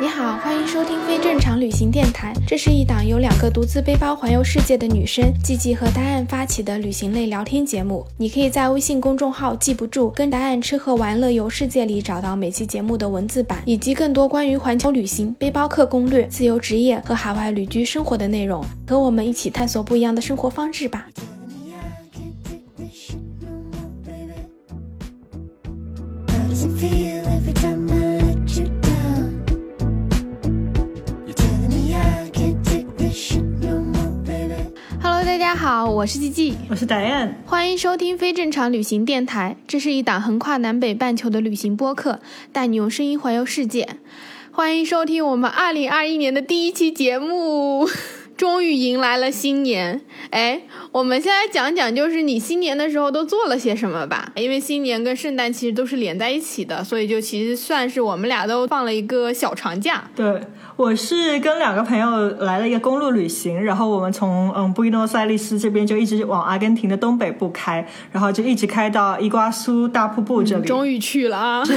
你好，欢迎收听非正常旅行电台。这是一档由两个独自背包环游世界的女生季季和答案发起的旅行类聊天节目。你可以在微信公众号“记不住”跟答案吃喝玩乐游世界里找到每期节目的文字版，以及更多关于环球旅行、背包客攻略、自由职业和海外旅居生活的内容。和我们一起探索不一样的生活方式吧。好，我是季季，我是戴安，欢迎收听非正常旅行电台。这是一档横跨南北半球的旅行播客，带你用声音环游世界。欢迎收听我们二零二一年的第一期节目。终于迎来了新年，哎，我们先来讲讲，就是你新年的时候都做了些什么吧？因为新年跟圣诞其实都是连在一起的，所以就其实算是我们俩都放了一个小长假。对，我是跟两个朋友来了一个公路旅行，然后我们从嗯布宜诺斯艾利斯这边就一直往阿根廷的东北部开，然后就一直开到伊瓜苏大瀑布这里。终于去了啊！对，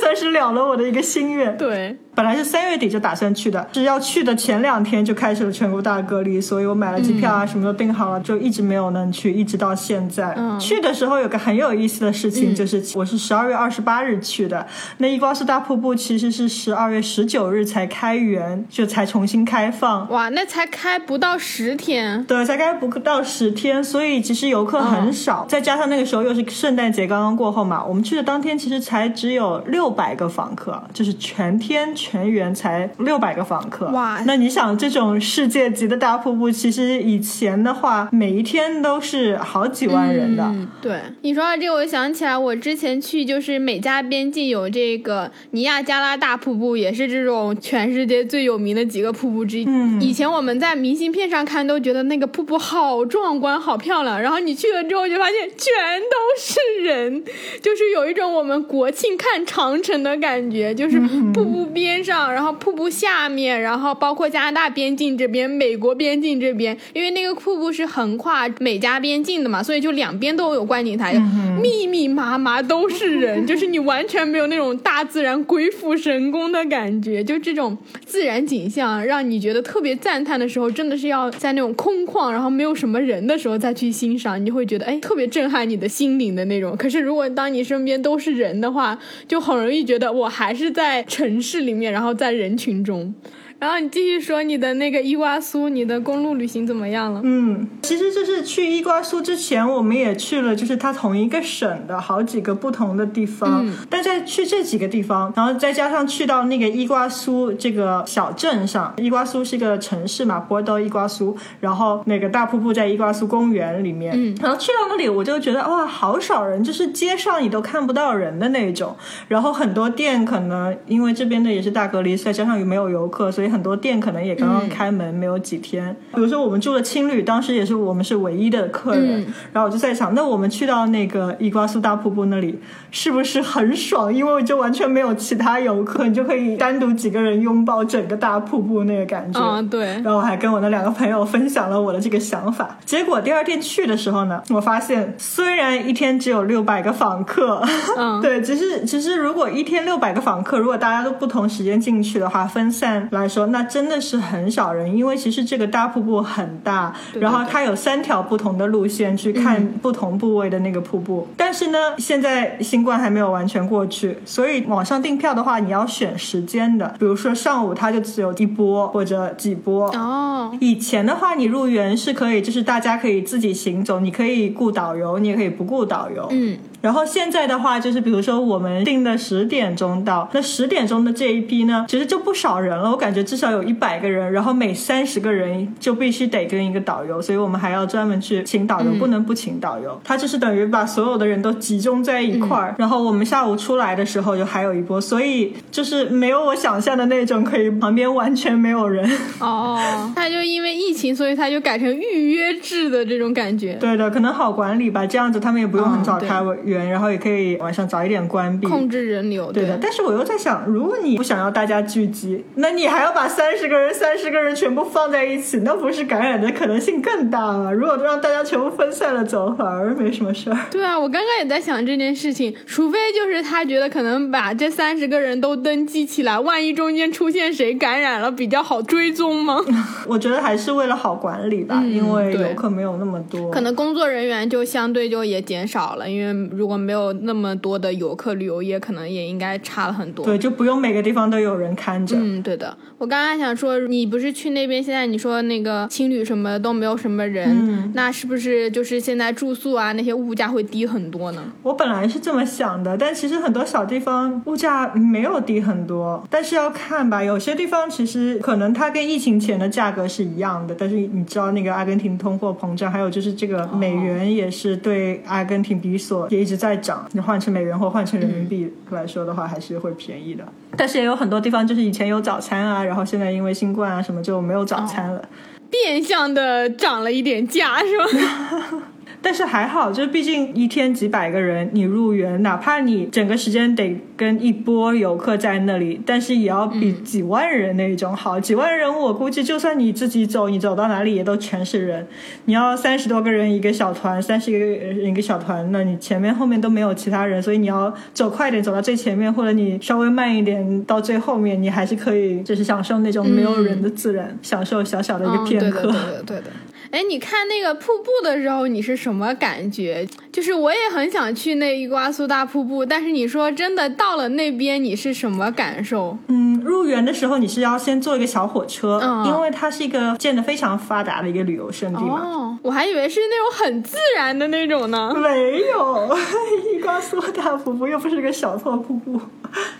算是了了我的一个心愿。对。本来是三月底就打算去的，是要去的前两天就开始了全国大隔离，所以我买了机票啊，什么都订好了，就一直没有能去，一直到现在。嗯去的时候有个很有意思的事情，就是我是十二月二十八日去的，那伊瓜苏大瀑布其实是十二月十九日才开园，就才重新开放。哇，那才开不到十天。对，才开不到十天，所以其实游客很少，再加上那个时候又是圣诞节刚刚过后嘛，我们去的当天其实才只有六百个访客，就是全天。全员才六百个访客哇！那你想，这种世界级的大瀑布，其实以前的话，每一天都是好几万人的。对，你说到这个，我想起来，我之前去就是美加边境有这个尼亚加拉大瀑布，也是这种全世界最有名的几个瀑布之一。嗯，以前我们在明信片上看都觉得那个瀑布好壮观、好漂亮，然后你去了之后就发现全都是人，就是有一种我们国庆看长城的感觉，就是瀑布边。上，然后瀑布下面，然后包括加拿大边境这边、美国边境这边，因为那个瀑布是横跨美加边境的嘛，所以就两边都有观景台，密密麻麻都是人，就是你完全没有那种大自然鬼斧神工的感觉，就这种自然景象让你觉得特别赞叹的时候，真的是要在那种空旷，然后没有什么人的时候再去欣赏，你就会觉得哎，特别震撼你的心灵的那种。可是如果当你身边都是人的话，就很容易觉得我还是在城市里面。然后在人群中。然后你继续说你的那个伊瓜苏，你的公路旅行怎么样了？嗯，其实就是去伊瓜苏之前，我们也去了，就是它同一个省的好几个不同的地方。嗯。但在去这几个地方，然后再加上去到那个伊瓜苏这个小镇上，伊瓜苏是一个城市嘛，波多伊瓜苏，然后那个大瀑布在伊瓜苏公园里面。嗯。然后去到那里，我就觉得哇，好少人，就是街上你都看不到人的那种。然后很多店可能因为这边的也是大隔离，再加上又没有游客，所以。很多店可能也刚刚开门，没有几天。比如说我们住的青旅，当时也是我们是唯一的客人。然后我就在想，那我们去到那个伊瓜苏大瀑布那里，是不是很爽？因为就完全没有其他游客，你就可以单独几个人拥抱整个大瀑布那个感觉。嗯，对。然后我还跟我的两个朋友分享了我的这个想法。结果第二天去的时候呢，我发现虽然一天只有六百个访客，嗯，对，其实其实如果一天六百个访客，如果大家都不同时间进去的话，分散来说。说那真的是很少人，因为其实这个大瀑布很大，然后它有三条不同的路线去看不同部位的那个瀑布。但是呢，现在新冠还没有完全过去，所以网上订票的话，你要选时间的，比如说上午它就只有一波或者几波。哦，以前的话，你入园是可以，就是大家可以自己行走，你可以雇导游，你也可以不雇导游。嗯。然后现在的话，就是比如说我们定的十点钟到，那十点钟的这一批呢，其实就不少人了。我感觉至少有一百个人，然后每三十个人就必须得跟一个导游，所以我们还要专门去请导游，不能不请导游。他就是等于把所有的人都集中在一块儿。然后我们下午出来的时候就还有一波，所以就是没有我想象的那种可以旁边完全没有人。哦，他就因为疫情，所以他就改成预约制的这种感觉。对的，可能好管理吧，这样子他们也不用很早开园，然后也可以晚上早一点关闭，控制人流。对的。但是我又在想，如果你不想要大家聚集，那你还要把三十个人、三十个人全部放在一起，那不是感染的可能性更大吗？如果让大家全部分散了走，反而没什么事儿。对啊，我刚刚也在想这件事情，除非就是他觉得可能把这三十个人都登记起来，万一中间出现谁感染了，比较好追踪吗？我觉得还是为了好管理吧，因为游客没有那么多，可能工作人员就相对就也减少了，因为如果没有那么多的游客，旅游业可能也应该差了很多。对，就不用每个地方都有人看着。嗯，对的。我刚刚想说，你不是去那边，现在你说那个青旅什么都没有什么人，那是不是就是现在住宿啊那些物价会低很多呢？我本来是这么想的，但其实很多小地方物价没有低很多，但是要看吧，有些地方其实可能它跟疫情前的价格是一样的，但是你知道那个阿根廷通货膨胀，还有就是这个美元也是对阿根廷比索直在涨，你换成美元或换成人民币来说的话，还是会便宜的。但是也有很多地方就是以前有早餐啊。然后现在因为新冠啊什么就没有早餐了，变相的涨了一点价，是吧？但是还好，就是毕竟一天几百个人，你入园，哪怕你整个时间得跟一波游客在那里，但是也要比几万人那种好。几万人，我估计就算你自己走，你走到哪里也都全是人。你要三十多个人一个小团，三十个人一个小团，那你前面后面都没有其他人，所以你要走快点走到最前面，或者你稍微慢一点到最后面，你还是可以就是享受那种没有人的自然，享受小小的一个片刻。对的，对的。哎，你看那个瀑布的时候，你是什么感觉？就是我也很想去那伊瓜苏大瀑布，但是你说真的到了那边，你是什么感受？嗯，入园的时候你是要先坐一个小火车，嗯因为它是一个建的非常发达的一个旅游胜地嘛。哦，我还以为是那种很自然的那种呢。没有，伊瓜苏大瀑布又不是个小破瀑布。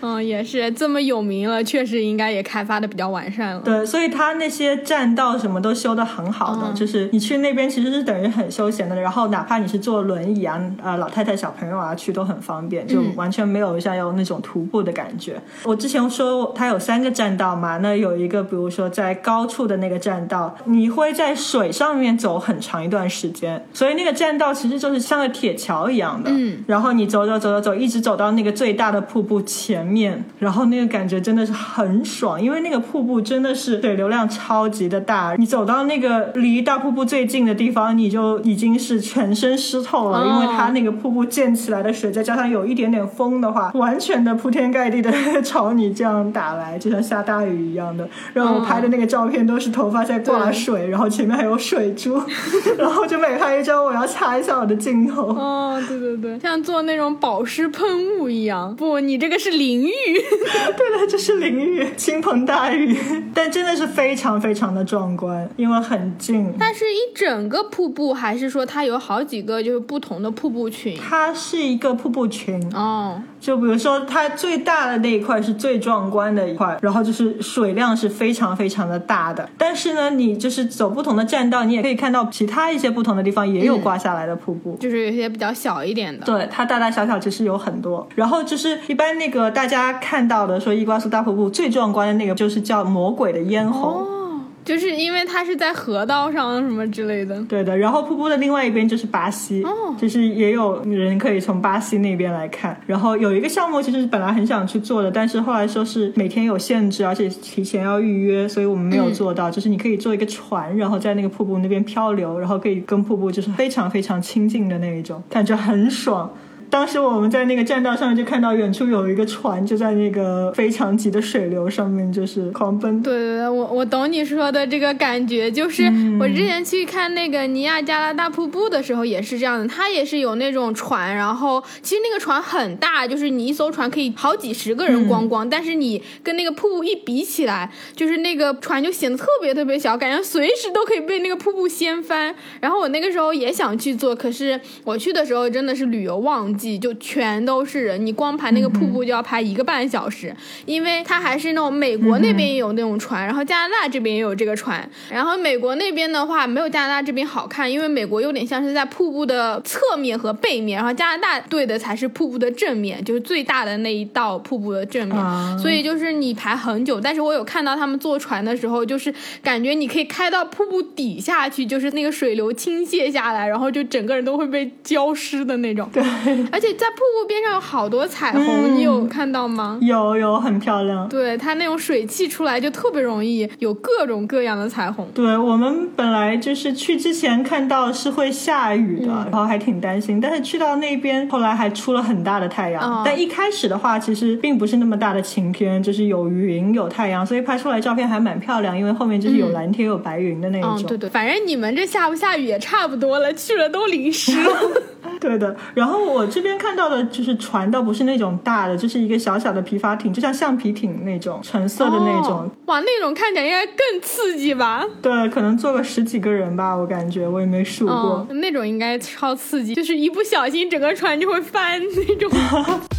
嗯，也是这么有名了，确实应该也开发的比较完善了。对，所以它那些栈道什么都修的很好的，就是。你去那边其实是等于很休闲的，然后哪怕你是坐轮椅啊，呃，老太太、小朋友啊去都很方便，就完全没有像有那种徒步的感觉。我之前说它有三个栈道嘛，那有一个比如说在高处的那个栈道，你会在水上面走很长一段时间，所以那个栈道其实就是像个铁桥一样的。嗯，然后你走走走走走，一直走到那个最大的瀑布前面，然后那个感觉真的是很爽，因为那个瀑布真的是水流量超级的大，你走到那个离大瀑瀑布最近的地方，你就已经是全身湿透了，因为它那个瀑布溅起来的水，再加上有一点点风的话，完全的铺天盖地的朝你这样打来，就像下大雨一样的。然后我拍的那个照片都是头发在挂水，然后前面还有水珠，然后就每拍一张我要擦一下我的镜头。哦，对对对，像做那种保湿喷雾一样。不，你这个是淋浴。对的，这是淋浴，倾盆大雨，但真的是非常非常的壮观，因为很近。但是。是一整个瀑布，还是说它有好几个就是不同的瀑布群？它是一个瀑布群哦。就比如说，它最大的那一块是最壮观的一块，然后就是水量是非常非常的大的。但是呢，你就是走不同的栈道，你也可以看到其他一些不同的地方也有刮下来的瀑布，就是有些比较小一点的。对，它大大小小其实有很多。然后就是一般那个大家看到的说伊瓜苏大瀑布最壮观的那个，就是叫魔鬼的咽喉。就是因为它是在河道上什么之类的，对的。然后瀑布的另外一边就是巴西，哦，就是也有人可以从巴西那边来看。然后有一个项目，其实本来很想去做的，但是后来说是每天有限制，而且提前要预约，所以我们没有做到。就是你可以坐一个船，然后在那个瀑布那边漂流，然后可以跟瀑布就是非常非常亲近的那一种，感觉很爽。当时我们在那个栈道上就看到远处有一个船，就在那个非常急的水流上面，就是狂奔。对对对，我我懂你说的这个感觉，就是我之前去看那个尼亚加拉大瀑布的时候也是这样的，它也是有那种船，然后其实那个船很大，就是你一艘船可以好几十个人观光，但是你跟那个瀑布一比起来，就是那个船就显得特别特别小，感觉随时都可以被那个瀑布掀翻。然后我那个时候也想去做，可是我去的时候真的是旅游旺季。就全都是人，你光排那个瀑布就要排一个半小时，因为它还是那种美国那边也有那种船，然后加拿大这边也有这个船，然后美国那边的话没有加拿大这边好看，因为美国有点像是在瀑布的侧面和背面，然后加拿大对的才是瀑布的正面，就是最大的那一道瀑布的正面，所以就是你排很久。但是我有看到他们坐船的时候，就是感觉你可以开到瀑布底下去，就是那个水流倾泻下来，然后就整个人都会被浇湿的那种。对。而且在瀑布边上有好多彩虹，你有看到吗？有有，很漂亮。对，它那种水汽出来就特别容易有各种各样的彩虹。对我们本来就是去之前看到是会下雨的，然后还挺担心，但是去到那边后来还出了很大的太阳。但一开始的话，其实并不是那么大的晴天，就是有云有太阳，所以拍出来照片还蛮漂亮。因为后面就是有蓝天有白云的那种。对对，反正你们这下不下雨也差不多了，去了都淋湿了。对的，然后我这边看到的就是船，倒不是那种大的，就是一个小小的皮筏艇，就像橡皮艇那种，橙色的那种。哇，那种看起来应该更刺激吧？对，可能坐个十几个人吧，我感觉我也没数过。那种应该超刺激，就是一不小心整个船就会翻那种。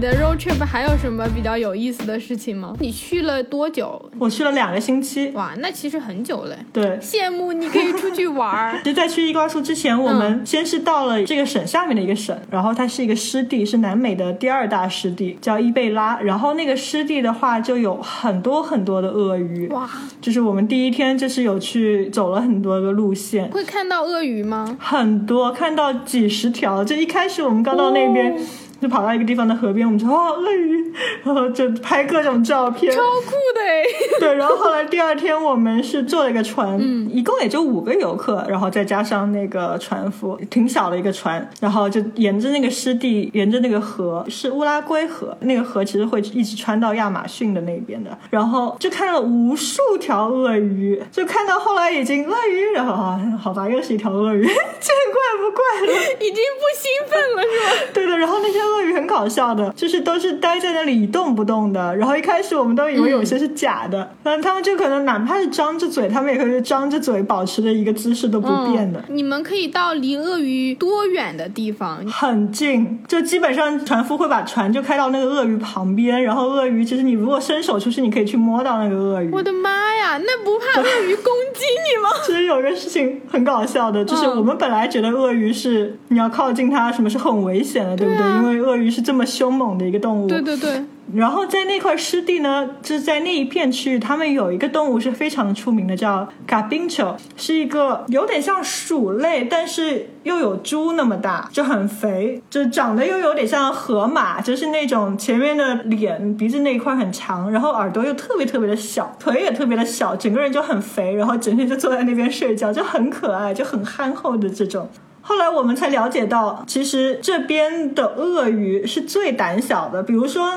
的 road trip 还有什么比较有意思的事情吗？你去了多久？我去了两个星期。哇，那其实很久嘞。对，羡慕你可以出去玩儿。其实，在去伊瓜苏之前，我们先是到了这个省下面的一个省，然后它是一个湿地，是南美的第二大湿地，叫伊贝拉。然后那个湿地的话，就有很多很多的鳄鱼。哇，就是我们第一天就是有去走了很多个路线，会看到鳄鱼吗？很多，看到几十条。就一开始我们刚到那边。就跑到一个地方的河边，我们说哦鳄鱼，然后就拍各种照片，超酷的哎。对，然后后来第二天我们是坐了一个船，嗯，一共也就五个游客，然后再加上那个船夫，挺小的一个船，然后就沿着那个湿地，沿着那个河，是乌拉圭河，那个河其实会一直穿到亚马逊的那边的，然后就看了无数条鳄鱼，就看到后来已经鳄鱼，然后啊，好吧，又是一条鳄鱼，见怪不怪了，已经不兴奋了是吧？对的，然后那些。鳄鱼很搞笑的，就是都是待在那里一动不动的。然后一开始我们都以为有些是假的，但他们就可能哪怕是张着嘴，他们也可以张着嘴，保持着一个姿势都不变的。你们可以到离鳄鱼多远的地方？很近，就基本上船夫会把船就开到那个鳄鱼旁边，然后鳄鱼其实你如果伸手出去，你可以去摸到那个鳄鱼。我的妈呀，那不怕鳄鱼攻击你吗？其实有一个事情很搞笑的，就是我们本来觉得鳄鱼是你要靠近它，什么是很危险的，对不对？因为鳄鱼是这么凶猛的一个动物，对对对。然后在那块湿地呢，就是在那一片区域，他们有一个动物是非常出名的，叫卡宾丘，是一个有点像鼠类，但是又有猪那么大，就很肥，就长得又有点像河马，就是那种前面的脸、鼻子那一块很长，然后耳朵又特别特别的小，腿也特别的小，整个人就很肥，然后整天就坐在那边睡觉，就很可爱，就很憨厚的这种。后来我们才了解到，其实这边的鳄鱼是最胆小的。比如说，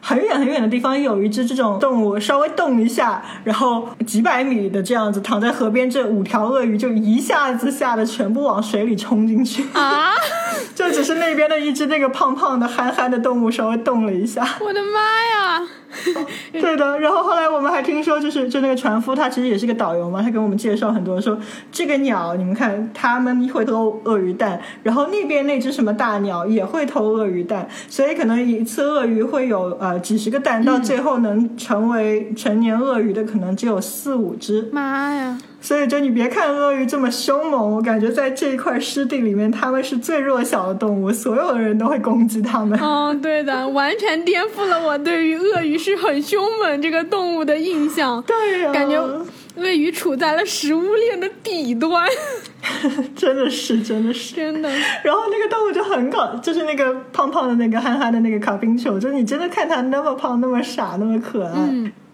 很远很远的地方有一只这种动物，稍微动一下，然后几百米的这样子躺在河边，这五条鳄鱼就一下子吓得全部往水里冲进去啊！就只是那边的一只那个胖胖的憨憨的动物稍微动了一下。我的妈呀！对的，然后后来我们还听说，就是就那个船夫，他其实也是个导游嘛，他给我们介绍很多，说这个鸟，你们看，他们会偷鳄鱼蛋，然后那边那只什么大鸟也会偷鳄鱼蛋，所以可能一次鳄鱼会有呃几十个蛋，到最后能成为成年鳄鱼的可能只有四五只。妈呀！所以，就你别看鳄鱼这么凶猛，我感觉在这一块湿地里面，它们是最弱小的动物，所有的人都会攻击它们。哦，对的，完全颠覆了我对于鳄鱼是很凶猛这个动物的印象。对呀，感觉鳄鱼处在了食物链的底端。真的是，真的是，真的。然后那个动物就很搞，就是那个胖胖的那个憨憨的那个卡宾球，就是你真的看它那么胖、那么傻、那么可爱。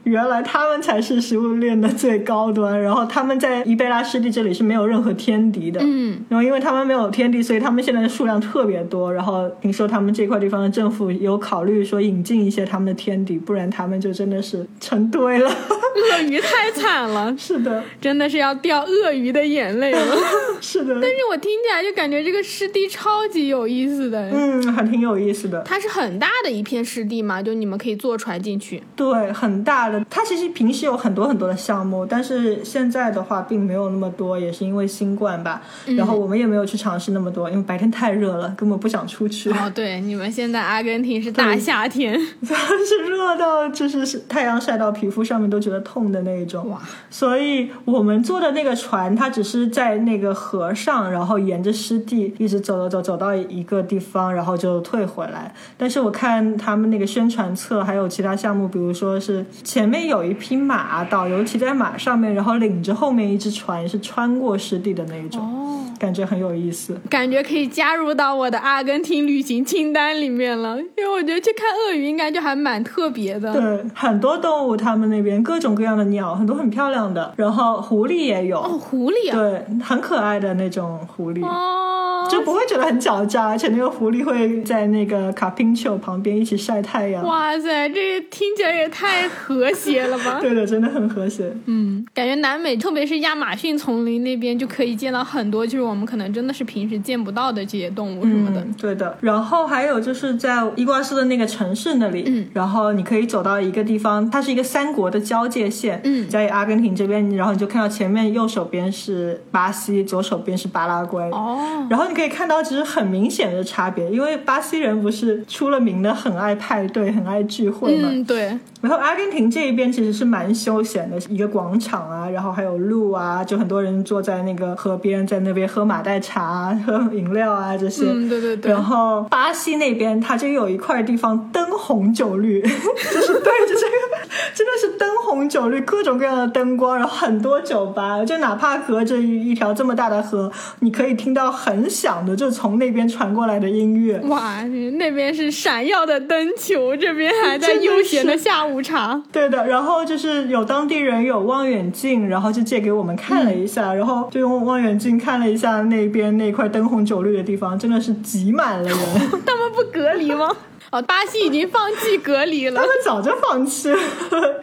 原来他们才是食物链的最高端，然后他们在伊贝拉湿地这里是没有任何天敌的，嗯，然后因为他们没有天敌，所以他们现在的数量特别多。然后听说他们这块地方的政府有考虑说引进一些他们的天敌，不然他们就真的是成堆了。鳄 鱼太惨了，是的，真的是要掉鳄鱼的眼泪了。是的，但是我听起来就感觉这个湿地超级有意思的，嗯，还挺有意思的。它是很大的一片湿地嘛，就你们可以坐船进去。对，很大的。它其实平时有很多很多的项目，但是现在的话并没有那么多，也是因为新冠吧。然后我们也没有去尝试那么多，因为白天太热了，根本不想出去。哦，对，你们现在阿根廷是大夏天，是热到就是太阳晒到皮肤上面都觉得痛的那一种。哇！所以我们坐的那个船，它只是在那个河上，然后沿着湿地一直走走走走到一个地方，然后就退回来。但是我看他们那个宣传册还有其他项目，比如说是前面有一匹马，导游骑在马上面，然后领着后面一只船，是穿过湿地的那一种。感觉很有意思，感觉可以加入到我的阿根廷旅行清单里面了。因为我觉得去看鳄鱼应该就还蛮特别的。对，很多动物，他们那边各种各样的鸟，很多很漂亮的，然后狐狸也有。哦，狐狸啊。对，很可爱的那种狐狸。哦。就不会觉得很狡诈，而且那个狐狸会在那个卡宾丘旁边一起晒太阳。哇塞，这听起来也太和谐了吧？对的，真的很和谐。嗯，感觉南美，特别是亚马逊丛林那边，就可以见到很多就是。我们可能真的是平时见不到的这些动物什么的，对的。然后还有就是在伊瓜斯的那个城市那里，嗯，然后你可以走到一个地方，它是一个三国的交界线，嗯，在阿根廷这边，然后你就看到前面右手边是巴西，左手边是巴拉圭，哦，然后你可以看到其实很明显的差别，因为巴西人不是出了名的很爱派对、很爱聚会嘛，嗯，对。然后阿根廷这一边其实是蛮休闲的，一个广场啊，然后还有路啊，就很多人坐在那个河边，在那边喝马黛茶、喝饮料啊这些。嗯，对对对。然后巴西那边它就有一块地方灯红酒绿，就是对着这个，真的是灯红酒绿，各种各样的灯光，然后很多酒吧，就哪怕隔着一一条这么大的河，你可以听到很响的，就从那边传过来的音乐。哇，那边是闪耀的灯球，这边还在悠闲的下午。茶对的，然后就是有当地人有望远镜，然后就借给我们看了一下，然后就用望远镜看了一下那边那块灯红酒绿的地方，真的是挤满了人。他们不隔离吗？哦，巴西已经放弃隔离了，他们早就放弃了，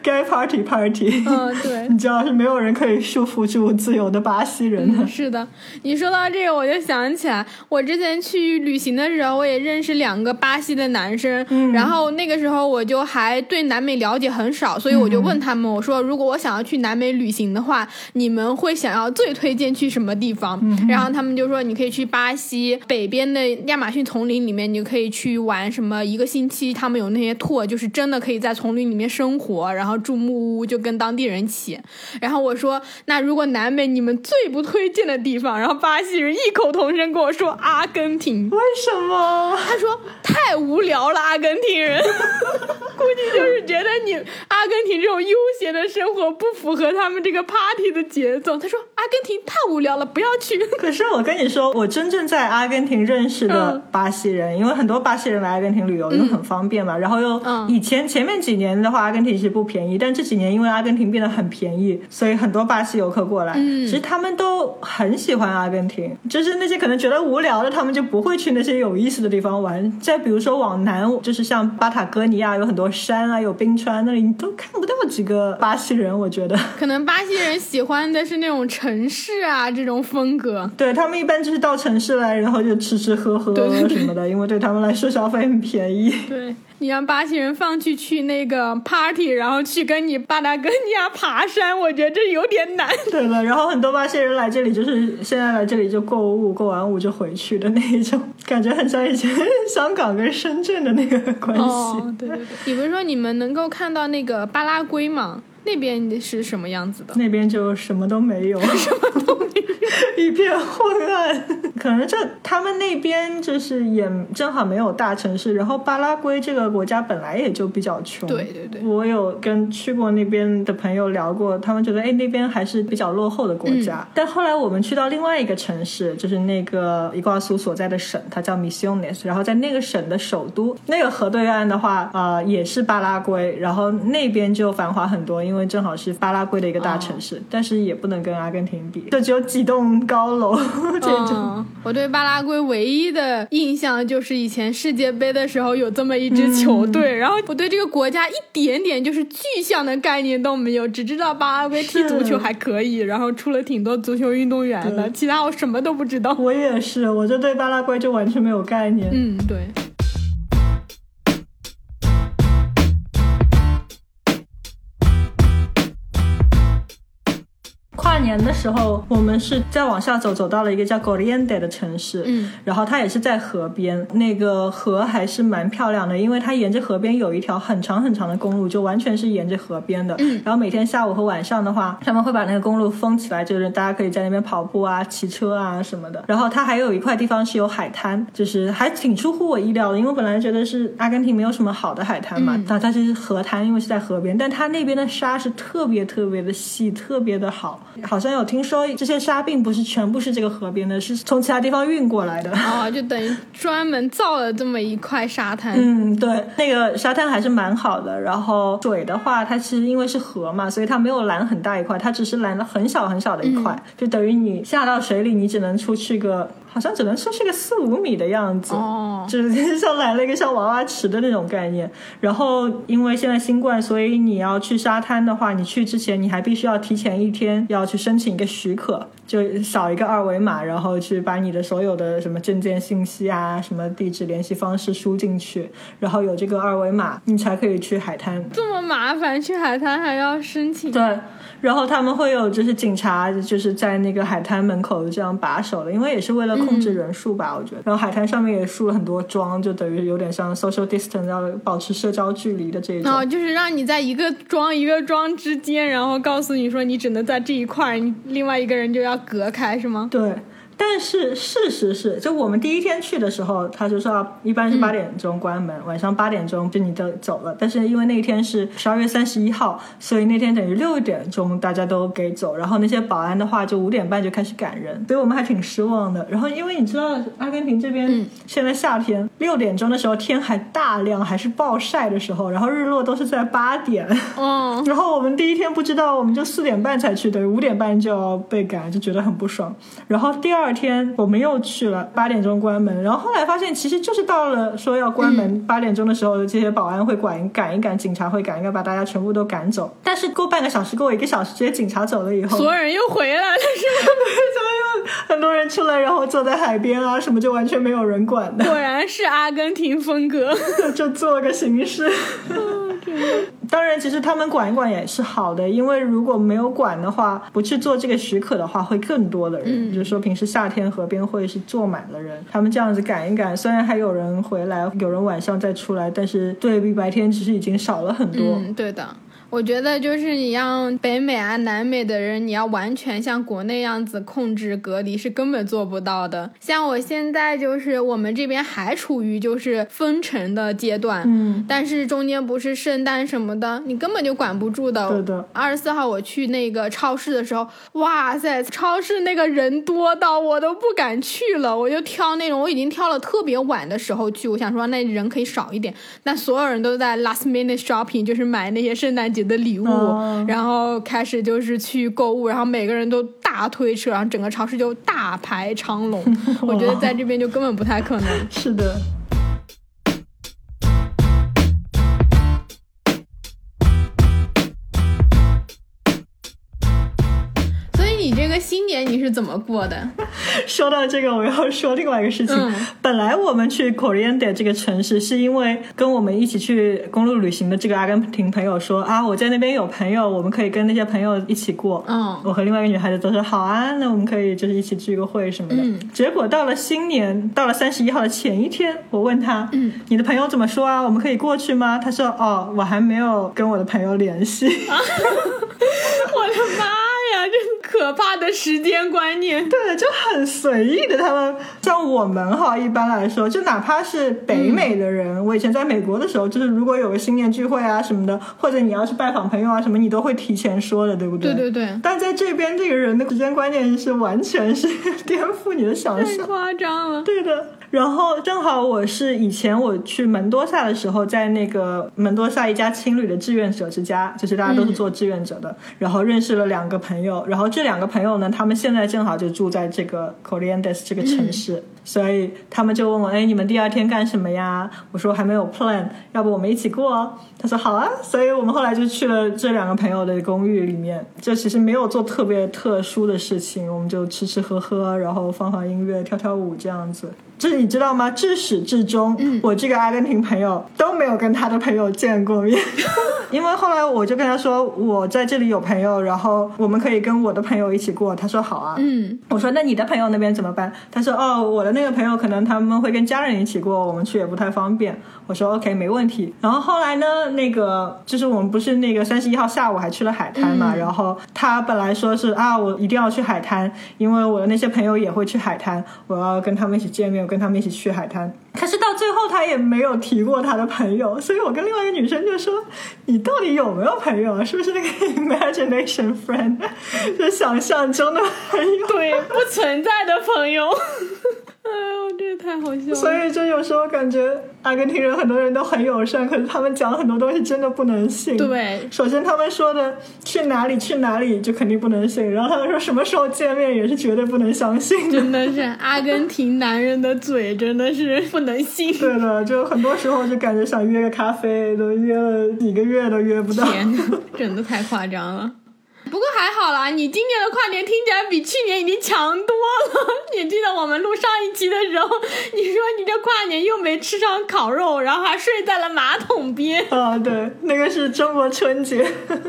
该 party party。嗯，对，你知道是没有人可以束缚住自由的巴西人。是的，你说到这个，我就想起来，我之前去旅行的时候，我也认识两个巴西的男生，然后那个时候我就还对南美了解很少，所以我就问他们，我说如果我想要去南美旅行的话，你们会想要最推荐去什么地方？然后他们就说你可以去巴西北边的亚马逊丛林里面，你可以去玩什么。一个星期，他们有那些 tour，就是真的可以在丛林里面生活，然后住木屋，就跟当地人起。然后我说，那如果南美你们最不推荐的地方，然后巴西人异口同声跟我说阿根廷。为什么？他说太无聊了，阿根廷人，估计就是觉得你阿根廷这种悠闲的生活不符合他们这个 party 的节奏。他说阿根廷太无聊了，不要去。可是我跟你说，我真正在阿根廷认识的巴西人，因为很多巴西人来阿根廷旅游。又很方便嘛，然后又以前前面几年的话，阿根廷其实不便宜，但这几年因为阿根廷变得很便宜，所以很多巴西游客过来，其实他们都很喜欢阿根廷。就是那些可能觉得无聊的，他们就不会去那些有意思的地方玩。再比如说往南，就是像巴塔哥尼亚，有很多山啊，有冰川，那里你都看不到几个巴西人。我觉得可能巴西人喜欢的是那种城市啊这种风格。对他们一般就是到城市来，然后就吃吃喝喝什么的，因为对他们来说消费很便宜。对你让巴西人放弃去那个 party，然后去跟你巴达哥尼亚爬山，我觉得这有点难。对了，然后很多巴西人来这里，就是现在来这里就购物，购完物就回去的那一种，感觉很像以前香港跟深圳的那个关系。哦，对对对。你不是说你们能够看到那个巴拉圭吗？那边是什么样子的？那边就什么都没有，什么都没有，一片昏暗。可能这他们那边就是也正好没有大城市，然后巴拉圭这个国家本来也就比较穷。对对对，我有跟去过那边的朋友聊过，他们觉得哎那边还是比较落后的国家。但后来我们去到另外一个城市，就是那个伊瓜苏所在的省，它叫 Misiones，然后在那个省的首都那个河对岸的话，呃也是巴拉圭，然后那边就繁华很多，因为因为正好是巴拉圭的一个大城市，但是也不能跟阿根廷比，就只有几栋高楼这种。我对巴拉圭唯一的印象就是以前世界杯的时候有这么一支球队，然后我对这个国家一点点就是具象的概念都没有，只知道巴拉圭踢足球还可以，然后出了挺多足球运动员的，其他我什么都不知道。我也是，我就对巴拉圭就完全没有概念。嗯，对。跨跨年的时候，我们是再往下走，走到了一个叫 Goliende 的城市，嗯，然后它也是在河边，那个河还是蛮漂亮的，因为它沿着河边有一条很长很长的公路，就完全是沿着河边的。嗯，然后每天下午和晚上的话，他们会把那个公路封起来，就是大家可以在那边跑步啊、骑车啊什么的。然后它还有一块地方是有海滩，就是还挺出乎我意料的，因为我本来觉得是阿根廷没有什么好的海滩嘛，但它是河滩，因为是在河边，但它那边的沙是特别特别的细，特别的好。好像有听说这些沙并不是全部是这个河边的，是从其他地方运过来的。哦，就等于专门造了这么一块沙滩。嗯，对，那个沙滩还是蛮好的。然后水的话，它其实因为是河嘛，所以它没有拦很大一块，它只是拦了很小很小的一块，就等于你下到水里，你只能出去个。好像只能出去个四五米的样子，哦，就是像来了一个像娃娃池的那种概念。然后因为现在新冠，所以你要去沙滩的话，你去之前你还必须要提前一天要去申请一个许可，就扫一个二维码，然后去把你的所有的什么证件信息啊、什么地址联系方式输进去，然后有这个二维码，你才可以去海滩。这么麻烦，去海滩还要申请？对。然后他们会有就是警察就是在那个海滩门口这样把守的，因为也是为了控制人数吧，我觉得。然后海滩上面也竖了很多桩，就等于有点像 social distance，要保持社交距离的这种。哦，就是让你在一个桩一个桩之间，然后告诉你说你只能在这一块，你另外一个人就要隔开，是吗？对。但是事实是，就我们第一天去的时候，他就说一般是八点钟关门，晚上八点钟就你都走了。但是因为那天是十二月三十一号，所以那天等于六点钟大家都给走，然后那些保安的话就五点半就开始赶人，所以我们还挺失望的。然后因为你知道阿根廷这边现在夏天六点钟的时候天还大亮，还是暴晒的时候，然后日落都是在八点。嗯，然后我们第一天不知道，我们就四点半才去，等于五点半就要被赶，就觉得很不爽。然后第二。第二天我们又去了，八点钟关门，然后后来发现其实就是到了说要关门八点钟的时候，这些保安会管赶一赶，警察会赶一赶，把大家全部都赶走。但是过半个小时，过一个小时，这些警察走了以后，所有人又回来了，是吗？很多人出来，然后坐在海边啊，什么就完全没有人管的。果然是阿根廷风格，就做个形式。当然，其实他们管一管也是好的，因为如果没有管的话，不去做这个许可的话，会更多的人。就是说，平时夏天河边会是坐满了人，他们这样子赶一赶，虽然还有人回来，有人晚上再出来，但是对比白天，其实已经少了很多。嗯，对的。我觉得就是你让北美啊、南美的人，你要完全像国内样子控制隔离是根本做不到的。像我现在就是我们这边还处于就是封城的阶段，嗯，但是中间不是圣诞什么的，你根本就管不住的。对的。二十四号我去那个超市的时候，哇塞，超市那个人多到我都不敢去了，我就挑那种我已经挑了特别晚的时候去，我想说那人可以少一点，但所有人都在 last minute shopping，就是买那些圣诞节。的礼物，然后开始就是去购物，然后每个人都大推车，然后整个超市就大排长龙。我觉得在这边就根本不太可能。是的。是怎么过的？说到这个，我要说另外一个事情。本来我们去 c o r i a n d e 这个城市，是因为跟我们一起去公路旅行的这个阿根廷朋友说啊，我在那边有朋友，我们可以跟那些朋友一起过。嗯，我和另外一个女孩子都说好啊，那我们可以就是一起聚个会什么的。嗯，结果到了新年，到了三十一号的前一天，我问他，嗯，你的朋友怎么说啊？我们可以过去吗？他说哦，我还没有跟我的朋友联系。我的妈！呀，这可怕的时间观念，对，就很随意的。他们像我们哈，一般来说，就哪怕是北美的人，我以前在美国的时候，就是如果有个新年聚会啊什么的，或者你要去拜访朋友啊什么，你都会提前说的，对不对？对对对。但在这边，这个人的时间观念是完全是颠覆你的想象，太夸张了。对的。然后正好我是以前我去门多萨的时候，在那个门多萨一家青旅的志愿者之家，就是大家都是做志愿者的，然后认识了两个朋友。然后这两个朋友呢，他们现在正好就住在这个 c o r i a n d e s 这个城市，所以他们就问我：“哎，你们第二天干什么呀？”我说：“还没有 plan，要不我们一起过？”他说：“好啊。”所以我们后来就去了这两个朋友的公寓里面。就其实没有做特别特殊的事情，我们就吃吃喝喝，然后放放音乐，跳跳舞这样子。这你知道吗？至始至终，我这个阿根廷朋友都没有跟他的朋友见过面，因为后来我就跟他说，我在这里有朋友，然后我们可以跟我的朋友一起过。他说好啊。嗯，我说那你的朋友那边怎么办？他说哦，我的那个朋友可能他们会跟家人一起过，我们去也不太方便。我说 OK，没问题。然后后来呢，那个就是我们不是那个三十一号下午还去了海滩嘛？然后他本来说是啊，我一定要去海滩，因为我的那些朋友也会去海滩，我要跟他们一起见面，我跟他们一起去海滩。可是到最后他也没有提过他的朋友，所以我跟另外一个女生就说：“你到底有没有朋友啊？是不是那个 imagination friend，就想象中的朋友？对，不存在的朋友。”哎呦，这太好笑了！所以就有时候感觉阿根廷人很多人都很友善，可是他们讲很多东西真的不能信。对，首先他们说的去哪里去哪里就肯定不能信，然后他们说什么时候见面也是绝对不能相信。真的是阿根廷男人的嘴真的是不能信。对的，就很多时候就感觉想约个咖啡都约了几个月都约不到。真的太夸张了。不过还好啦，你今年的跨年听起来比去年已经强多了。你记得我们录上一期的时候，你说你这跨年又没吃上烤肉，然后还睡在了马桶边。啊，对，那个是中国春节。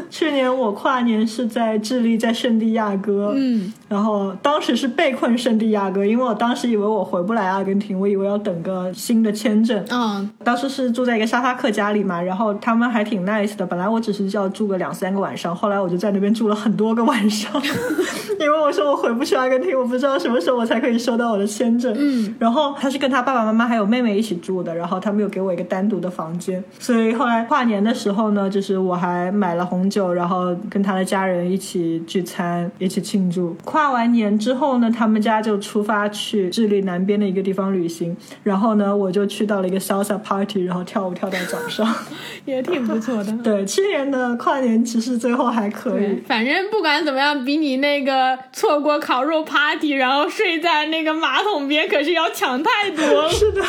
去年我跨年是在智利，在圣地亚哥。嗯，然后当时是被困圣地亚哥，因为我当时以为我回不来阿根廷，我以为要等个新的签证。嗯，当时是住在一个沙发客家里嘛，然后他们还挺 nice 的。本来我只是要住个两三个晚上，后来我就在那边住了。很多个晚上，因为我说我回不去阿根廷，我不知道什么时候我才可以收到我的签证。嗯，然后他是跟他爸爸妈妈还有妹妹一起住的，然后他们又给我一个单独的房间，所以后来跨年的时候呢，就是我还买了红酒，然后跟他的家人一起聚餐，一起庆祝。跨完年之后呢，他们家就出发去智利南边的一个地方旅行，然后呢，我就去到了一个 salsa party，然后跳舞跳到早上，也挺不错的。对，去年的跨年其实最后还可以，反正。不管怎么样，比你那个错过烤肉 party，然后睡在那个马桶边，可是要强太多了。是的。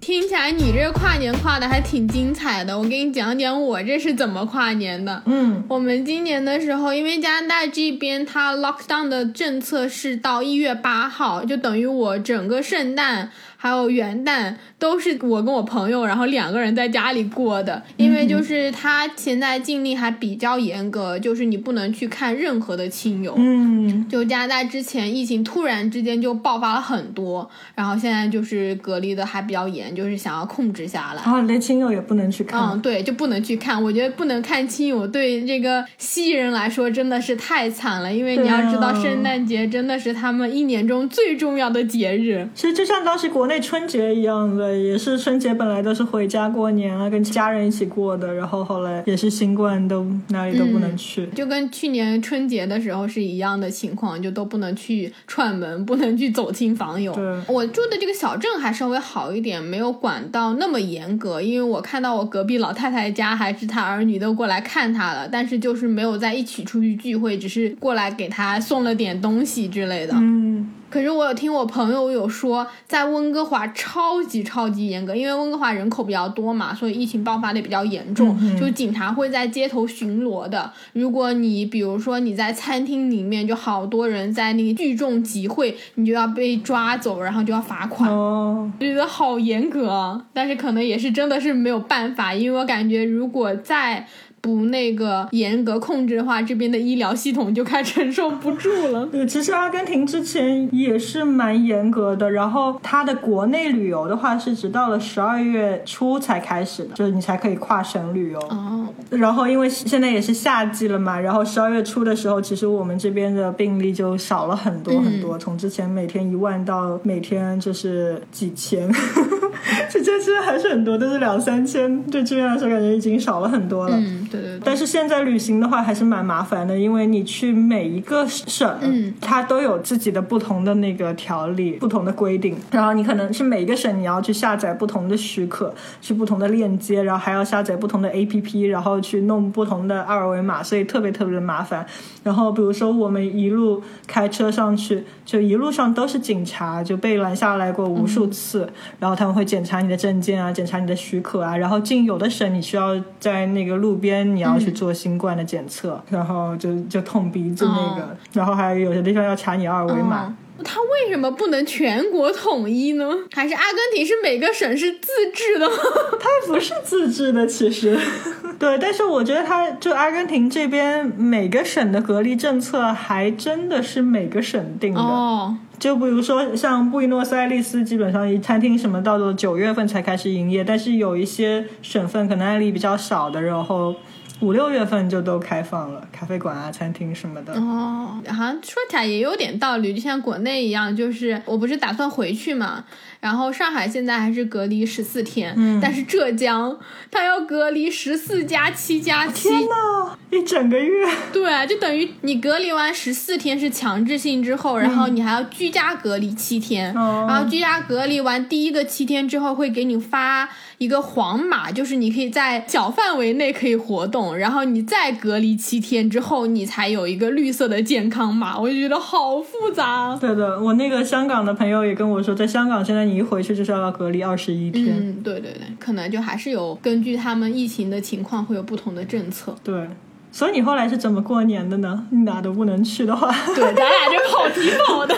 听起来你这跨年跨的还挺精彩的，我给你讲讲我这是怎么跨年的。嗯，我们今年的时候，因为加拿大这边它 lockdown 的政策是到一月八号，就等于我整个圣诞。还有元旦都是我跟我朋友，然后两个人在家里过的，因为就是他现在禁令还比较严格，就是你不能去看任何的亲友。嗯，就加拿大之前疫情突然之间就爆发了很多，然后现在就是隔离的还比较严，就是想要控制下来。啊，连亲友也不能去看。嗯，对，就不能去看。我觉得不能看亲友，对这个西人来说真的是太惨了，因为你要知道圣诞节真的是他们一年中最重要的节日。其实就像当时国内。春节一样的，也是春节本来都是回家过年啊，跟家人一起过的，然后后来也是新冠，都哪里都不能去，就跟去年春节的时候是一样的情况，就都不能去串门，不能去走亲访友。我住的这个小镇还稍微好一点，没有管到那么严格，因为我看到我隔壁老太太家还是她儿女都过来看她了，但是就是没有在一起出去聚会，只是过来给她送了点东西之类的。嗯。可是我有听我朋友有说，在温哥华超级超级严格，因为温哥华人口比较多嘛，所以疫情爆发的比较严重，就警察会在街头巡逻的。如果你比如说你在餐厅里面就好多人在那个聚众集会，你就要被抓走，然后就要罚款。哦，觉得好严格，但是可能也是真的是没有办法，因为我感觉如果在。不那个严格控制的话，这边的医疗系统就快承受不住了。对，其实阿根廷之前也是蛮严格的，然后它的国内旅游的话是直到了十二月初才开始的，就是你才可以跨省旅游。哦。然后因为现在也是夏季了嘛，然后十二月初的时候，其实我们这边的病例就少了很多很多，从之前每天一万到每天就是几千，这这实还是很多，都是两三千，对这边来说感觉已经少了很多了。嗯。对对，但是现在旅行的话还是蛮麻烦的，因为你去每一个省，嗯，它都有自己的不同的那个条例、不同的规定，然后你可能是每一个省你要去下载不同的许可，去不同的链接，然后还要下载不同的 APP，然后去弄不同的二维码，所以特别特别的麻烦。然后比如说我们一路开车上去，就一路上都是警察，就被拦下来过无数次，然后他们会检查你的证件啊，检查你的许可啊，然后进有的省你需要在那个路边你要去做新冠的检测，然后就就捅鼻子那个，然后还有有些地方要查你二维码。他为什么不能全国统一呢？还是阿根廷是每个省是自治的吗？它不是自治的，其实。对，但是我觉得它就阿根廷这边每个省的隔离政策还真的是每个省定的。哦。就比如说像布宜诺斯艾利斯，基本上一餐厅什么到了九月份才开始营业，但是有一些省份可能案例比较少的，然后。五六月份就都开放了，咖啡馆啊、餐厅什么的。哦，好像说起来也有点道理，就像国内一样，就是我不是打算回去嘛。然后上海现在还是隔离十四天，但是浙江它要隔离十四加七加七，天呐，一整个月。对，就等于你隔离完十四天是强制性之后，然后你还要居家隔离七天，然后居家隔离完第一个七天之后会给你发一个黄码，就是你可以在小范围内可以活动，然后你再隔离七天之后，你才有一个绿色的健康码。我就觉得好复杂。对的，我那个香港的朋友也跟我说，在香港现在你。一回去就是要隔离二十一天。嗯，对对对，可能就还是有根据他们疫情的情况会有不同的政策。对，所以你后来是怎么过年的呢？你哪都不能去的话，对，咱俩就跑题跑的。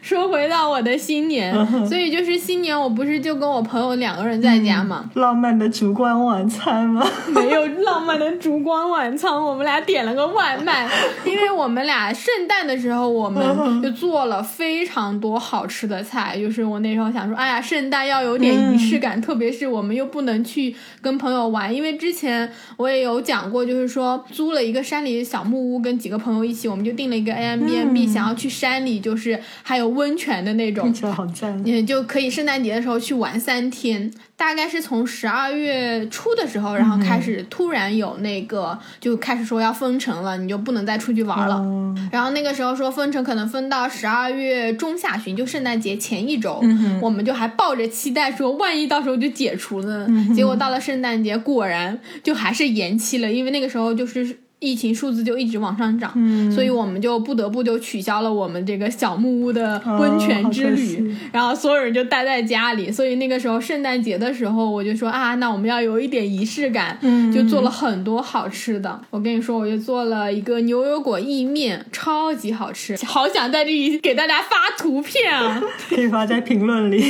说回到我的新年，所以就是新年，我不是就跟我朋友两个人在家嘛？浪漫的烛光晚餐吗？没有浪漫的烛光晚餐，我们俩点了个外卖，因为我们俩圣诞的时候，我们就做了非常多好吃的菜。就是我那时候想说，哎呀，圣诞要有点仪式感，特别是我们又不能去跟朋友玩，因为之前我也有讲过，就是说租了一个山里的小木屋，跟几个朋友一起，我们就订了一个 a m b n b 想要去山里，就是还有。温泉的那种，好赞！也就可以圣诞节的时候去玩三天，大概是从十二月初的时候，然后开始突然有那个就开始说要封城了，你就不能再出去玩了。然后那个时候说封城可能封到十二月中下旬，就圣诞节前一周，我们就还抱着期待说万一到时候就解除呢？结果到了圣诞节，果然就还是延期了，因为那个时候就是。疫情数字就一直往上涨，所以我们就不得不就取消了我们这个小木屋的温泉之旅，然后所有人就待在家里。所以那个时候圣诞节的时候，我就说啊，那我们要有一点仪式感，就做了很多好吃的。我跟你说，我就做了一个牛油果意面，超级好吃，好想在这里给大家发图片啊，可以发在评论里。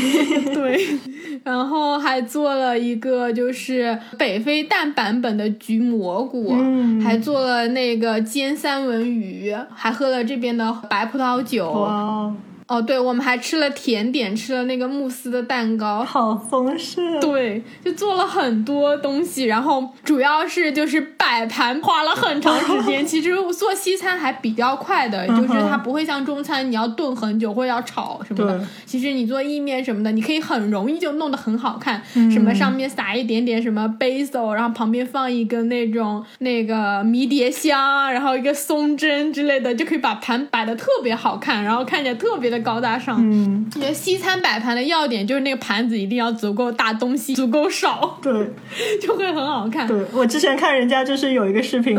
对，然后还做了一个就是北非蛋版本的焗蘑菇，还做。了那个煎三文鱼，还喝了这边的白葡萄酒。哦，对，我们还吃了甜点，吃了那个慕斯的蛋糕，好丰盛。对，就做了很多东西，然后主要是就是摆盘花了很长时间。其实做西餐还比较快的，就是它不会像中餐你要炖很久或者要炒什么的。其实你做意面什么的，你可以很容易就弄得很好看。什么上面撒一点点什么 basil，然后旁边放一根那种那个迷迭香，然后一个松针之类的，就可以把盘摆的特别好看，然后看起来特别的。高大上，嗯，我觉得西餐摆盘的要点就是那个盘子一定要足够大，东西 足够少，对，就会很好看。对我之前看人家就是有一个视频，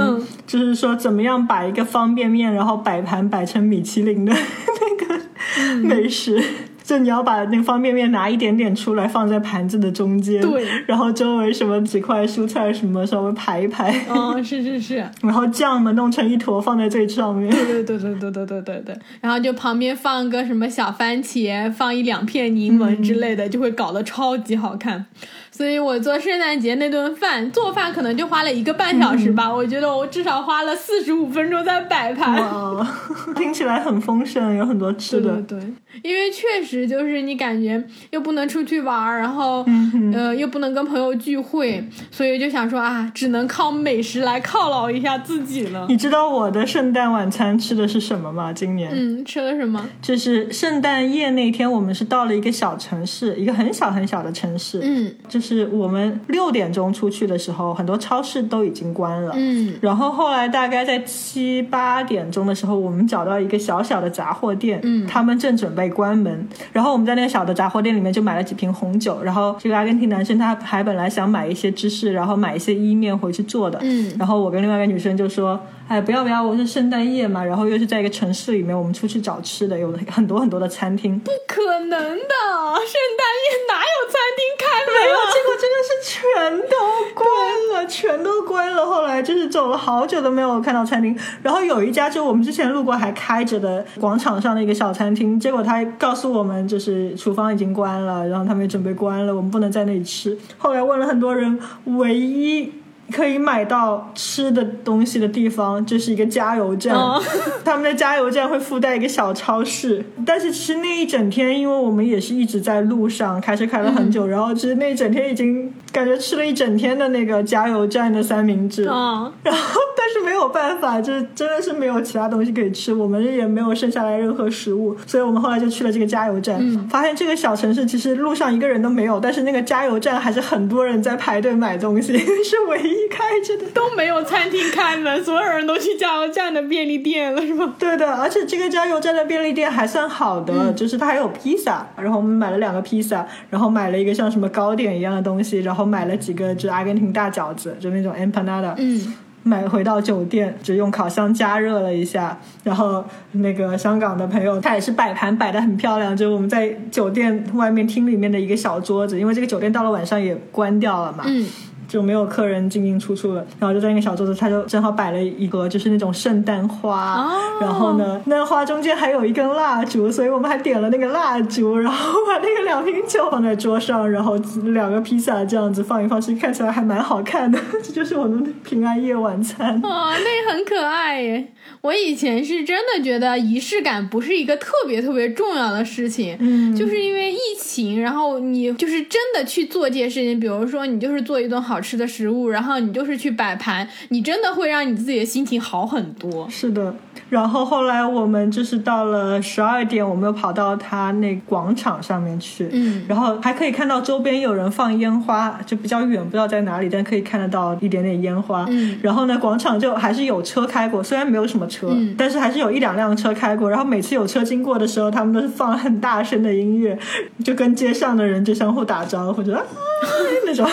就是说怎么样把一个方便面，然后摆盘摆成米其林的 那个美食。就你要把那个方便面拿一点点出来放在盘子的中间，对，然后周围什么几块蔬菜什么稍微排一排，哦，是是是，然后酱嘛弄成一坨放在最上面，对对对对对对对对对，然后就旁边放个什么小番茄，放一两片柠檬之类的，就会搞得超级好看。所以我做圣诞节那顿饭，做饭可能就花了一个半小时吧。我觉得我至少花了四十五分钟在摆盘。哇，听起来很丰盛，有很多吃的。对，因为确实就是你感觉又不能出去玩，然后呃又不能跟朋友聚会，所以就想说啊，只能靠美食来犒劳一下自己了。你知道我的圣诞晚餐吃的是什么吗？今年嗯，吃了什么？就是圣诞夜那天，我们是到了一个小城市，一个很小很小的城市。嗯，就。是我们六点钟出去的时候，很多超市都已经关了。嗯，然后后来大概在七八点钟的时候，我们找到一个小小的杂货店，嗯，他们正准备关门。然后我们在那个小的杂货店里面就买了几瓶红酒。然后这个阿根廷男生他还本来想买一些芝士，然后买一些意面回去做的。嗯，然后我跟另外一个女生就说。哎，不要不要，我是圣诞夜嘛，然后又是在一个城市里面，我们出去找吃的，有很多很多的餐厅。不可能的，圣诞夜哪有餐厅开门？没有，结果真的是全都关了，全都关了。后来就是走了好久都没有看到餐厅，然后有一家就我们之前路过还开着的广场上的一个小餐厅，结果他告诉我们就是厨房已经关了，然后他们也准备关了，我们不能在那里吃。后来问了很多人，唯一。可以买到吃的东西的地方就是一个加油站，他们的加油站会附带一个小超市。但是其实那一整天，因为我们也是一直在路上开车开了很久，然后其实那一整天已经感觉吃了一整天的那个加油站的三明治。然后但是没有办法，就是真的是没有其他东西可以吃，我们也没有剩下来任何食物，所以我们后来就去了这个加油站，发现这个小城市其实路上一个人都没有，但是那个加油站还是很多人在排队买东西，是唯一。开着的都没有餐厅开门，所有人都去加油站的便利店了，是吗？对的，而且这个加油站的便利店还算好的，就是它还有披萨，然后我们买了两个披萨，然后买了一个像什么糕点一样的东西，然后买了几个就阿根廷大饺子，就那种 empanada，嗯，买回到酒店就用烤箱加热了一下，然后那个香港的朋友他也是摆盘摆的很漂亮，就是我们在酒店外面厅里面的一个小桌子，因为这个酒店到了晚上也关掉了嘛，嗯。就没有客人进进出出了，然后就在那个小桌子，他就正好摆了一个就是那种圣诞花，然后呢，那花中间还有一根蜡烛，所以我们还点了那个蜡烛，然后把那个两瓶酒放在桌上，然后两个披萨这样子放一放，其实看起来还蛮好看的。这 就是我们的平安夜晚餐。哦，那很可爱耶。我以前是真的觉得仪式感不是一个特别特别重要的事情，嗯，就是因为疫情，然后你就是真的去做这些事情，比如说你就是做一顿好吃的食物，然后你就是去摆盘，你真的会让你自己的心情好很多。是的。然后后来我们就是到了十二点，我们又跑到他那广场上面去，嗯，然后还可以看到周边有人放烟花，就比较远，不知道在哪里，但可以看得到一点点烟花。嗯，然后呢，广场就还是有车开过，虽然没有什么车，但是还是有一两辆车开过。然后每次有车经过的时候，他们都是放很大声的音乐，就跟街上的人就相互打招呼，就啊 那种，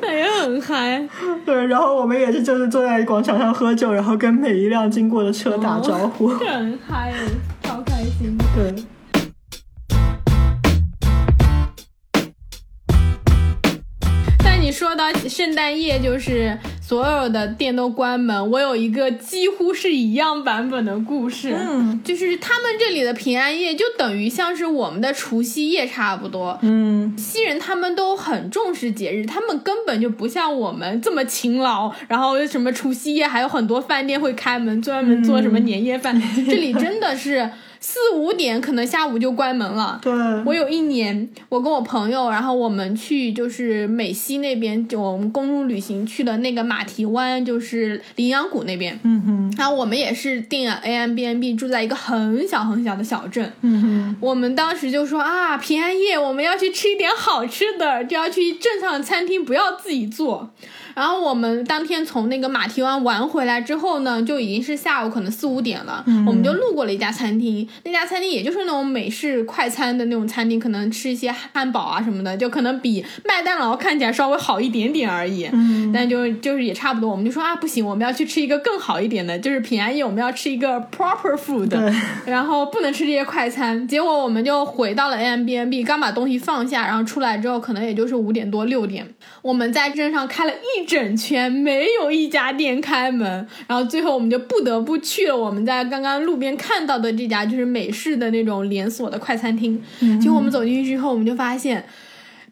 感觉很嗨。对，然后我们也是就是坐在广场上喝酒，然后跟每一辆经过的车打招。招呼，很嗨，超开心。对。到圣诞夜，就是所有的店都关门。我有一个几乎是一样版本的故事，嗯，就是他们这里的平安夜就等于像是我们的除夕夜差不多。嗯，西人他们都很重视节日，他们根本就不像我们这么勤劳。然后什么除夕夜还有很多饭店会开门，专门做什么年夜饭。这里真的是。四五点可能下午就关门了。对，我有一年，我跟我朋友，然后我们去就是美西那边，就我们公路旅行去了那个马蹄湾，就是羚羊谷那边。嗯哼。然后我们也是订了 A M B N B，住在一个很小很小的小镇。嗯哼。我们当时就说啊，平安夜我们要去吃一点好吃的，就要去镇上的餐厅，不要自己做。然后我们当天从那个马蹄湾玩回来之后呢，就已经是下午可能四五点了。嗯。我们就路过了一家餐厅。那家餐厅也就是那种美式快餐的那种餐厅，可能吃一些汉堡啊什么的，就可能比麦当劳看起来稍微好一点点而已。嗯，但就就是也差不多。我们就说啊，不行，我们要去吃一个更好一点的，就是平安夜我们要吃一个 proper food，然后不能吃这些快餐。结果我们就回到了 A M B N B，刚把东西放下，然后出来之后可能也就是五点多六点。我们在镇上开了一整圈，没有一家店开门，然后最后我们就不得不去了我们在刚刚路边看到的这家，就是美式的那种连锁的快餐厅。结果我们走进去之后，我们就发现。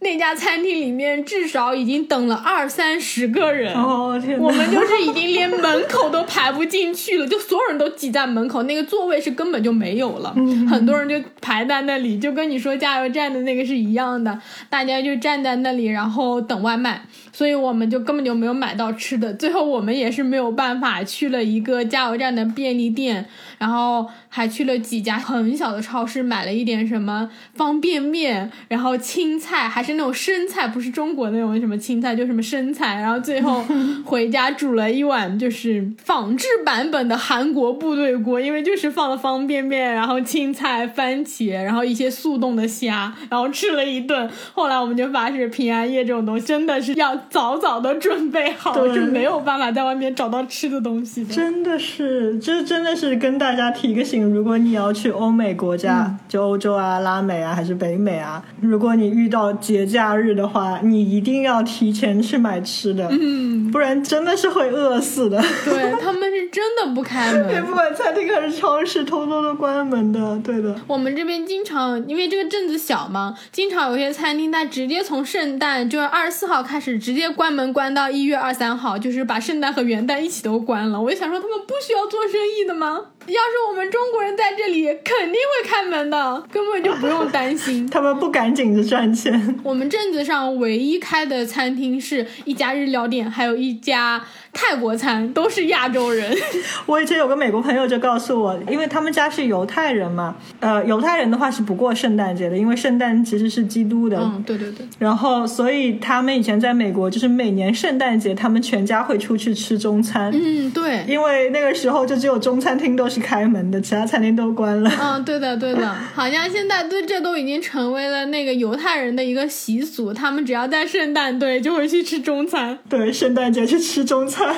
那家餐厅里面至少已经等了二三十个人，哦天！我们就是已经连门口都排不进去了，就所有人都挤在门口，那个座位是根本就没有了，很多人就排在那里，就跟你说加油站的那个是一样的，大家就站在那里，然后等外卖，所以我们就根本就没有买到吃的，最后我们也是没有办法去了一个加油站的便利店，然后还去了几家很小的超市买了一点什么方便面，然后青菜还。是那种生菜，不是中国那种什么青菜，就什么生菜。然后最后 回家煮了一碗就是仿制版本的韩国部队锅，因为就是放了方便面，然后青菜、番茄，然后一些速冻的虾，然后吃了一顿。后来我们就发誓，平安夜这种东西真的是要早早的准备好，是没有办法在外面找到吃的东西的。真的是，这真的是跟大家提个醒：如果你要去欧美国家，就欧洲啊、拉美啊，还是北美啊，如果你遇到节假日的话，你一定要提前去买吃的，嗯，不然真的是会饿死的。对他们是真的不开门，不管餐厅还是超市，偷偷的关门的。对的，我们这边经常因为这个镇子小嘛，经常有些餐厅它直接从圣诞就是二十四号开始直接关门，关到一月二三号，就是把圣诞和元旦一起都关了。我就想说，他们不需要做生意的吗？要是我们中国人在这里，肯定会开门的，根本就不用担心。他们不赶紧的赚钱。我们镇子上唯一开的餐厅是一家日料店，还有一家。泰国餐都是亚洲人。我以前有个美国朋友就告诉我，因为他们家是犹太人嘛，呃，犹太人的话是不过圣诞节的，因为圣诞其实是基督的。嗯，对对对。然后，所以他们以前在美国，就是每年圣诞节，他们全家会出去吃中餐。嗯，对。因为那个时候就只有中餐厅都是开门的，其他餐厅都关了。嗯，对的，对的。好像现在对这都已经成为了那个犹太人的一个习俗，他们只要在圣诞对就会去吃中餐。对，圣诞节去吃中餐。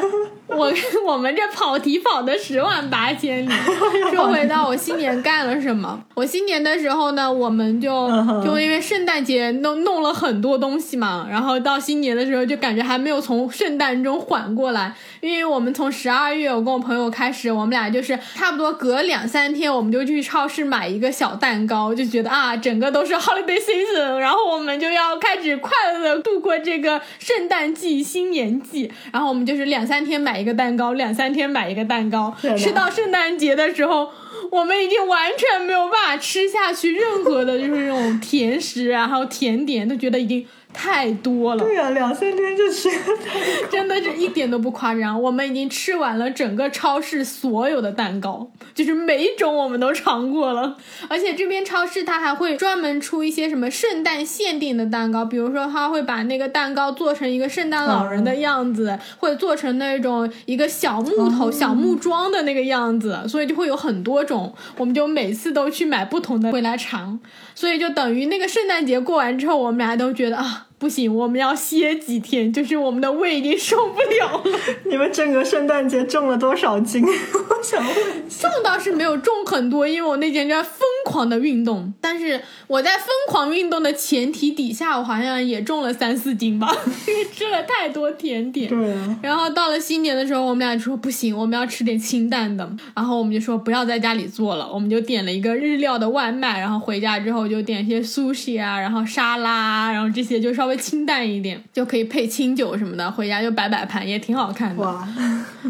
我我们这跑题跑的十万八千里。说回到我新年干了什么？我新年的时候呢，我们就就因为圣诞节弄弄了很多东西嘛，然后到新年的时候就感觉还没有从圣诞中缓过来。因为我们从十二月我跟我朋友开始，我们俩就是差不多隔两三天我们就去超市买一个小蛋糕，就觉得啊，整个都是 holiday season，然后我们就要开始快乐的度过这个圣诞季、新年季，然后我们就是两三天买。一个蛋糕，两三天买一个蛋糕，吃到圣诞节的时候，我们已经完全没有办法吃下去任何的，就是那种甜食啊，还有甜点，都觉得已经。太多了，对呀，两三天就吃，真的是一点都不夸张。我们已经吃完了整个超市所有的蛋糕，就是每一种我们都尝过了。而且这边超市它还会专门出一些什么圣诞限定的蛋糕，比如说它会把那个蛋糕做成一个圣诞老人的样子，或者做成那种一个小木头、小木桩的那个样子，所以就会有很多种。我们就每次都去买不同的回来尝，所以就等于那个圣诞节过完之后，我们俩都觉得啊。不行，我们要歇几天，就是我们的胃已经受不了了。你们整个圣诞节重了多少斤？我想问。重倒是没有重很多，因为我那天在疯狂的运动。但是我在疯狂运动的前提底下，我好像也重了三四斤吧，因为吃了太多甜点。对啊。然后到了新年的时候，我们俩说不行，我们要吃点清淡的。然后我们就说不要在家里做了，我们就点了一个日料的外卖。然后回家之后就点一些 sushi 啊，然后沙拉，然后这些就稍微。微清淡一点就可以配清酒什么的，回家就摆摆盘也挺好看的。哇，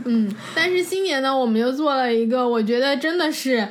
嗯，但是新年呢，我们又做了一个，我觉得真的是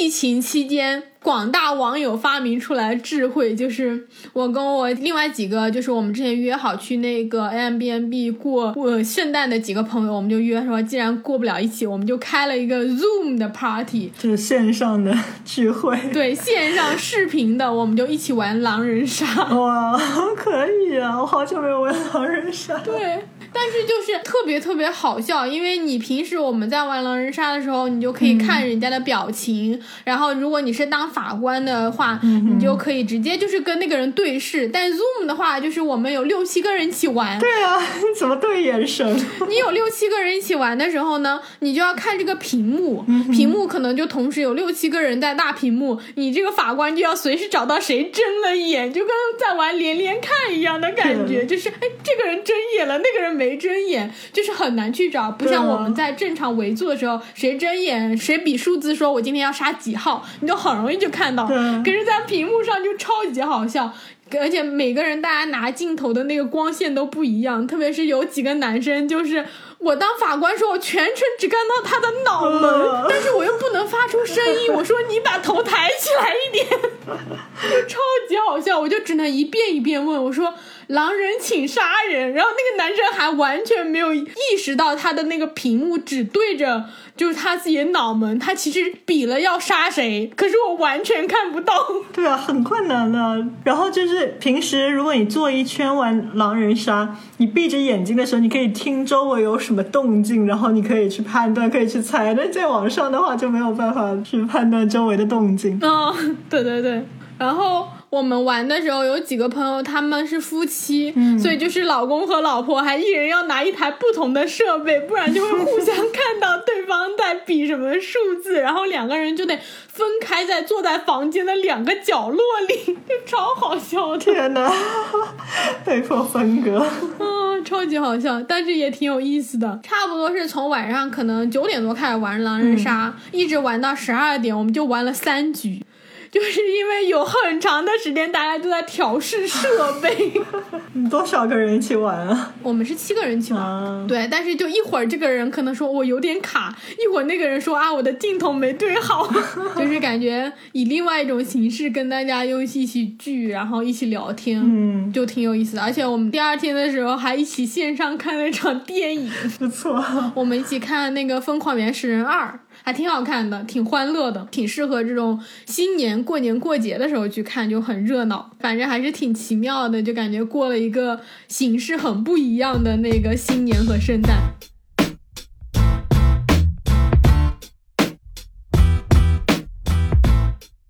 疫情期间。广大网友发明出来智慧，就是我跟我另外几个，就是我们之前约好去那个 a m b n b 过过圣诞的几个朋友，我们就约说，既然过不了一起，我们就开了一个 Zoom 的 party，就是线上的聚会。对，线上视频的，我们就一起玩狼人杀。哇，可以啊！我好久没有玩狼人杀。对。但是就是特别特别好笑，因为你平时我们在玩狼人杀的时候，你就可以看人家的表情，然后如果你是当法官的话，你就可以直接就是跟那个人对视。但 Zoom 的话，就是我们有六七个人一起玩。对啊，你怎么对眼神？你有六七个人一起玩的时候呢，你就要看这个屏幕，屏幕可能就同时有六七个人在大屏幕，你这个法官就要随时找到谁睁了眼，就跟在玩连连看一样的感觉，就是哎，这个人睁眼了，那个人。没睁眼，就是很难去找，不像我们在正常围坐的时候，谁睁眼谁比数字，说我今天要杀几号，你就很容易就看到。可是，在屏幕上就超级好笑，而且每个人大家拿镜头的那个光线都不一样，特别是有几个男生，就是我当法官说，我全程只看到他的脑门，但是我又不能发出声音，我说你把头抬起来一点，就 超级好笑，我就只能一遍一遍问我说。狼人请杀人，然后那个男生还完全没有意识到他的那个屏幕只对着就是他自己的脑门，他其实比了要杀谁，可是我完全看不到。对啊，很困难的。然后就是平时如果你坐一圈玩狼人杀，你闭着眼睛的时候，你可以听周围有什么动静，然后你可以去判断，可以去猜。但在网上的话就没有办法去判断周围的动静。嗯，对对对，然后。我们玩的时候有几个朋友，他们是夫妻，所以就是老公和老婆还一人要拿一台不同的设备，不然就会互相看到对方在比什么数字，然后两个人就得分开在坐在房间的两个角落里，就超好笑！天哪，被迫分隔，嗯，超级好笑，但是也挺有意思的。差不多是从晚上可能九点多开始玩狼人杀，一直玩到十二点，我们就玩了三局。就是因为有很长的时间大家都在调试设备，你多少个人一起玩啊？我们是七个人一起玩，对。但是就一会儿这个人可能说我有点卡，一会儿那个人说啊我的镜头没对好，就是感觉以另外一种形式跟大家又一起聚，然后一起聊天，嗯，就挺有意思的。而且我们第二天的时候还一起线上看了一场电影，不错。我们一起看那个《疯狂原始人二》。还挺好看的，挺欢乐的，挺适合这种新年过年过节的时候去看，就很热闹。反正还是挺奇妙的，就感觉过了一个形式很不一样的那个新年和圣诞。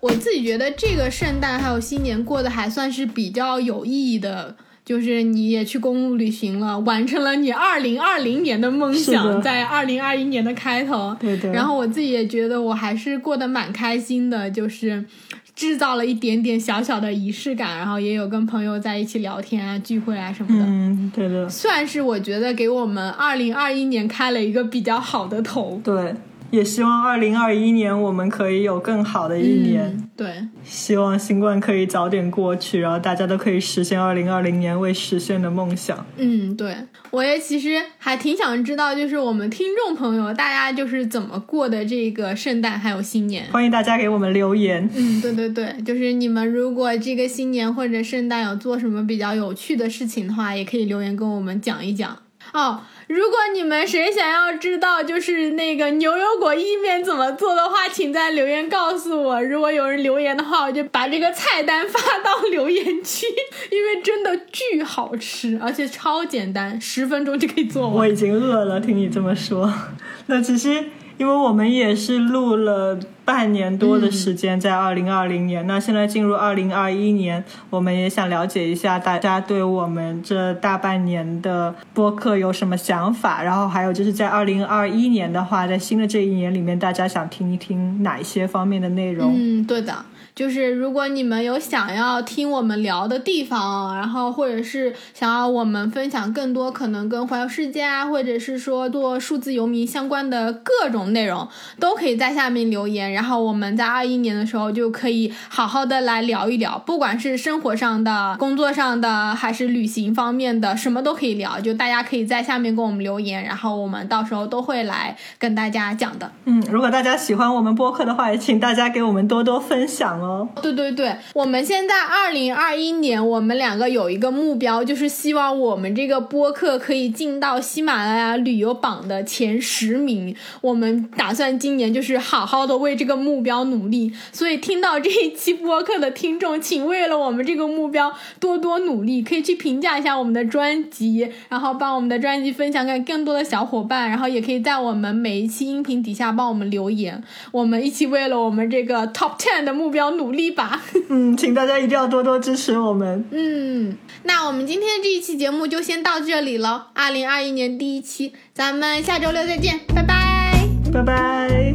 我自己觉得这个圣诞还有新年过得还算是比较有意义的。就是你也去公路旅行了，完成了你二零二零年的梦想，在二零二一年的开头。对对。然后我自己也觉得我还是过得蛮开心的，就是制造了一点点小小的仪式感，然后也有跟朋友在一起聊天啊、聚会啊什么的。嗯，对的。算是我觉得给我们二零二一年开了一个比较好的头。对。也希望二零二一年我们可以有更好的一年。对，希望新冠可以早点过去，然后大家都可以实现二零二零年未实现的梦想。嗯，对，我也其实还挺想知道，就是我们听众朋友大家就是怎么过的这个圣诞还有新年。欢迎大家给我们留言。嗯，对对对，就是你们如果这个新年或者圣诞有做什么比较有趣的事情的话，也可以留言跟我们讲一讲哦。如果你们谁想要知道就是那个牛油果意面怎么做的话，请在留言告诉我。如果有人留言的话，我就把这个菜单发到留言区，因为真的巨好吃，而且超简单，十分钟就可以做完。我已经饿了，听你这么说，那其实。因为我们也是录了半年多的时间，在二零二零年，那现在进入二零二一年，我们也想了解一下大家对我们这大半年的播客有什么想法，然后还有就是在二零二一年的话，在新的这一年里面，大家想听一听哪一些方面的内容？嗯，对的。就是如果你们有想要听我们聊的地方，然后或者是想要我们分享更多可能跟环游世界啊，或者是说做数字游民相关的各种内容，都可以在下面留言。然后我们在二一年的时候就可以好好的来聊一聊，不管是生活上的、工作上的，还是旅行方面的，什么都可以聊。就大家可以在下面给我们留言，然后我们到时候都会来跟大家讲的。嗯，如果大家喜欢我们播客的话，也请大家给我们多多分享哦对对对，我们现在二零二一年，我们两个有一个目标，就是希望我们这个播客可以进到喜马拉雅旅游榜的前十名。我们打算今年就是好好的为这个目标努力。所以听到这一期播客的听众，请为了我们这个目标多多努力，可以去评价一下我们的专辑，然后把我们的专辑分享给更多的小伙伴，然后也可以在我们每一期音频底下帮我们留言，我们一起为了我们这个 top ten 的目标努力。吧，嗯，请大家一定要多多支持我们。嗯，那我们今天这一期节目就先到这里了。二零二一年第一期，咱们下周六再见，拜拜，拜拜。